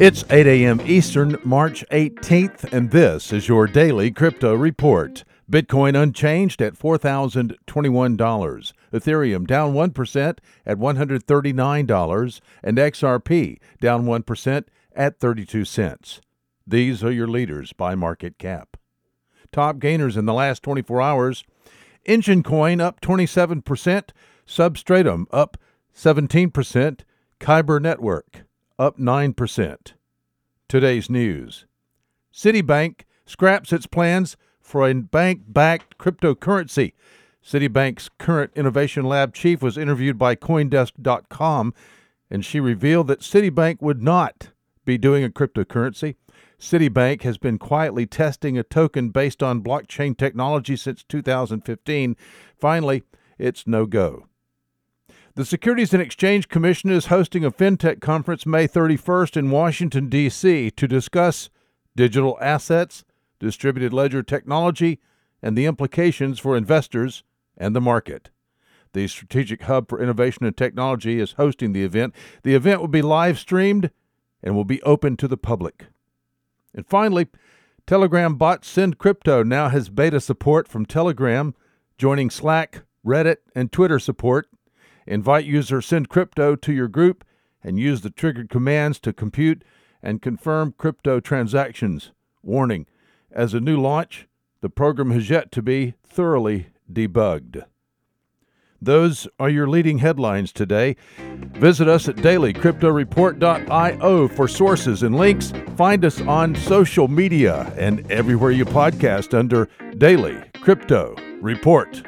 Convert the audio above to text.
It's 8 a.m. Eastern, March 18th, and this is your daily crypto report. Bitcoin unchanged at $4,021. Ethereum down 1% at $139. And XRP down 1% at 32 cents. These are your leaders by market cap. Top gainers in the last 24 hours Enjin Coin up 27%, Substratum up 17%, Kyber Network up 9%. Today's news Citibank scraps its plans for a bank backed cryptocurrency. Citibank's current innovation lab chief was interviewed by Coindesk.com, and she revealed that Citibank would not be doing a cryptocurrency. Citibank has been quietly testing a token based on blockchain technology since 2015. Finally, it's no go. The Securities and Exchange Commission is hosting a FinTech conference May 31st in Washington, D.C. to discuss digital assets, distributed ledger technology, and the implications for investors and the market. The Strategic Hub for Innovation and Technology is hosting the event. The event will be live streamed and will be open to the public. And finally, Telegram bot Send Crypto now has beta support from Telegram, joining Slack, Reddit, and Twitter support. Invite user Send Crypto to your group and use the triggered commands to compute and confirm crypto transactions. Warning as a new launch, the program has yet to be thoroughly debugged. Those are your leading headlines today. Visit us at dailycryptoreport.io for sources and links. Find us on social media and everywhere you podcast under Daily Crypto Report.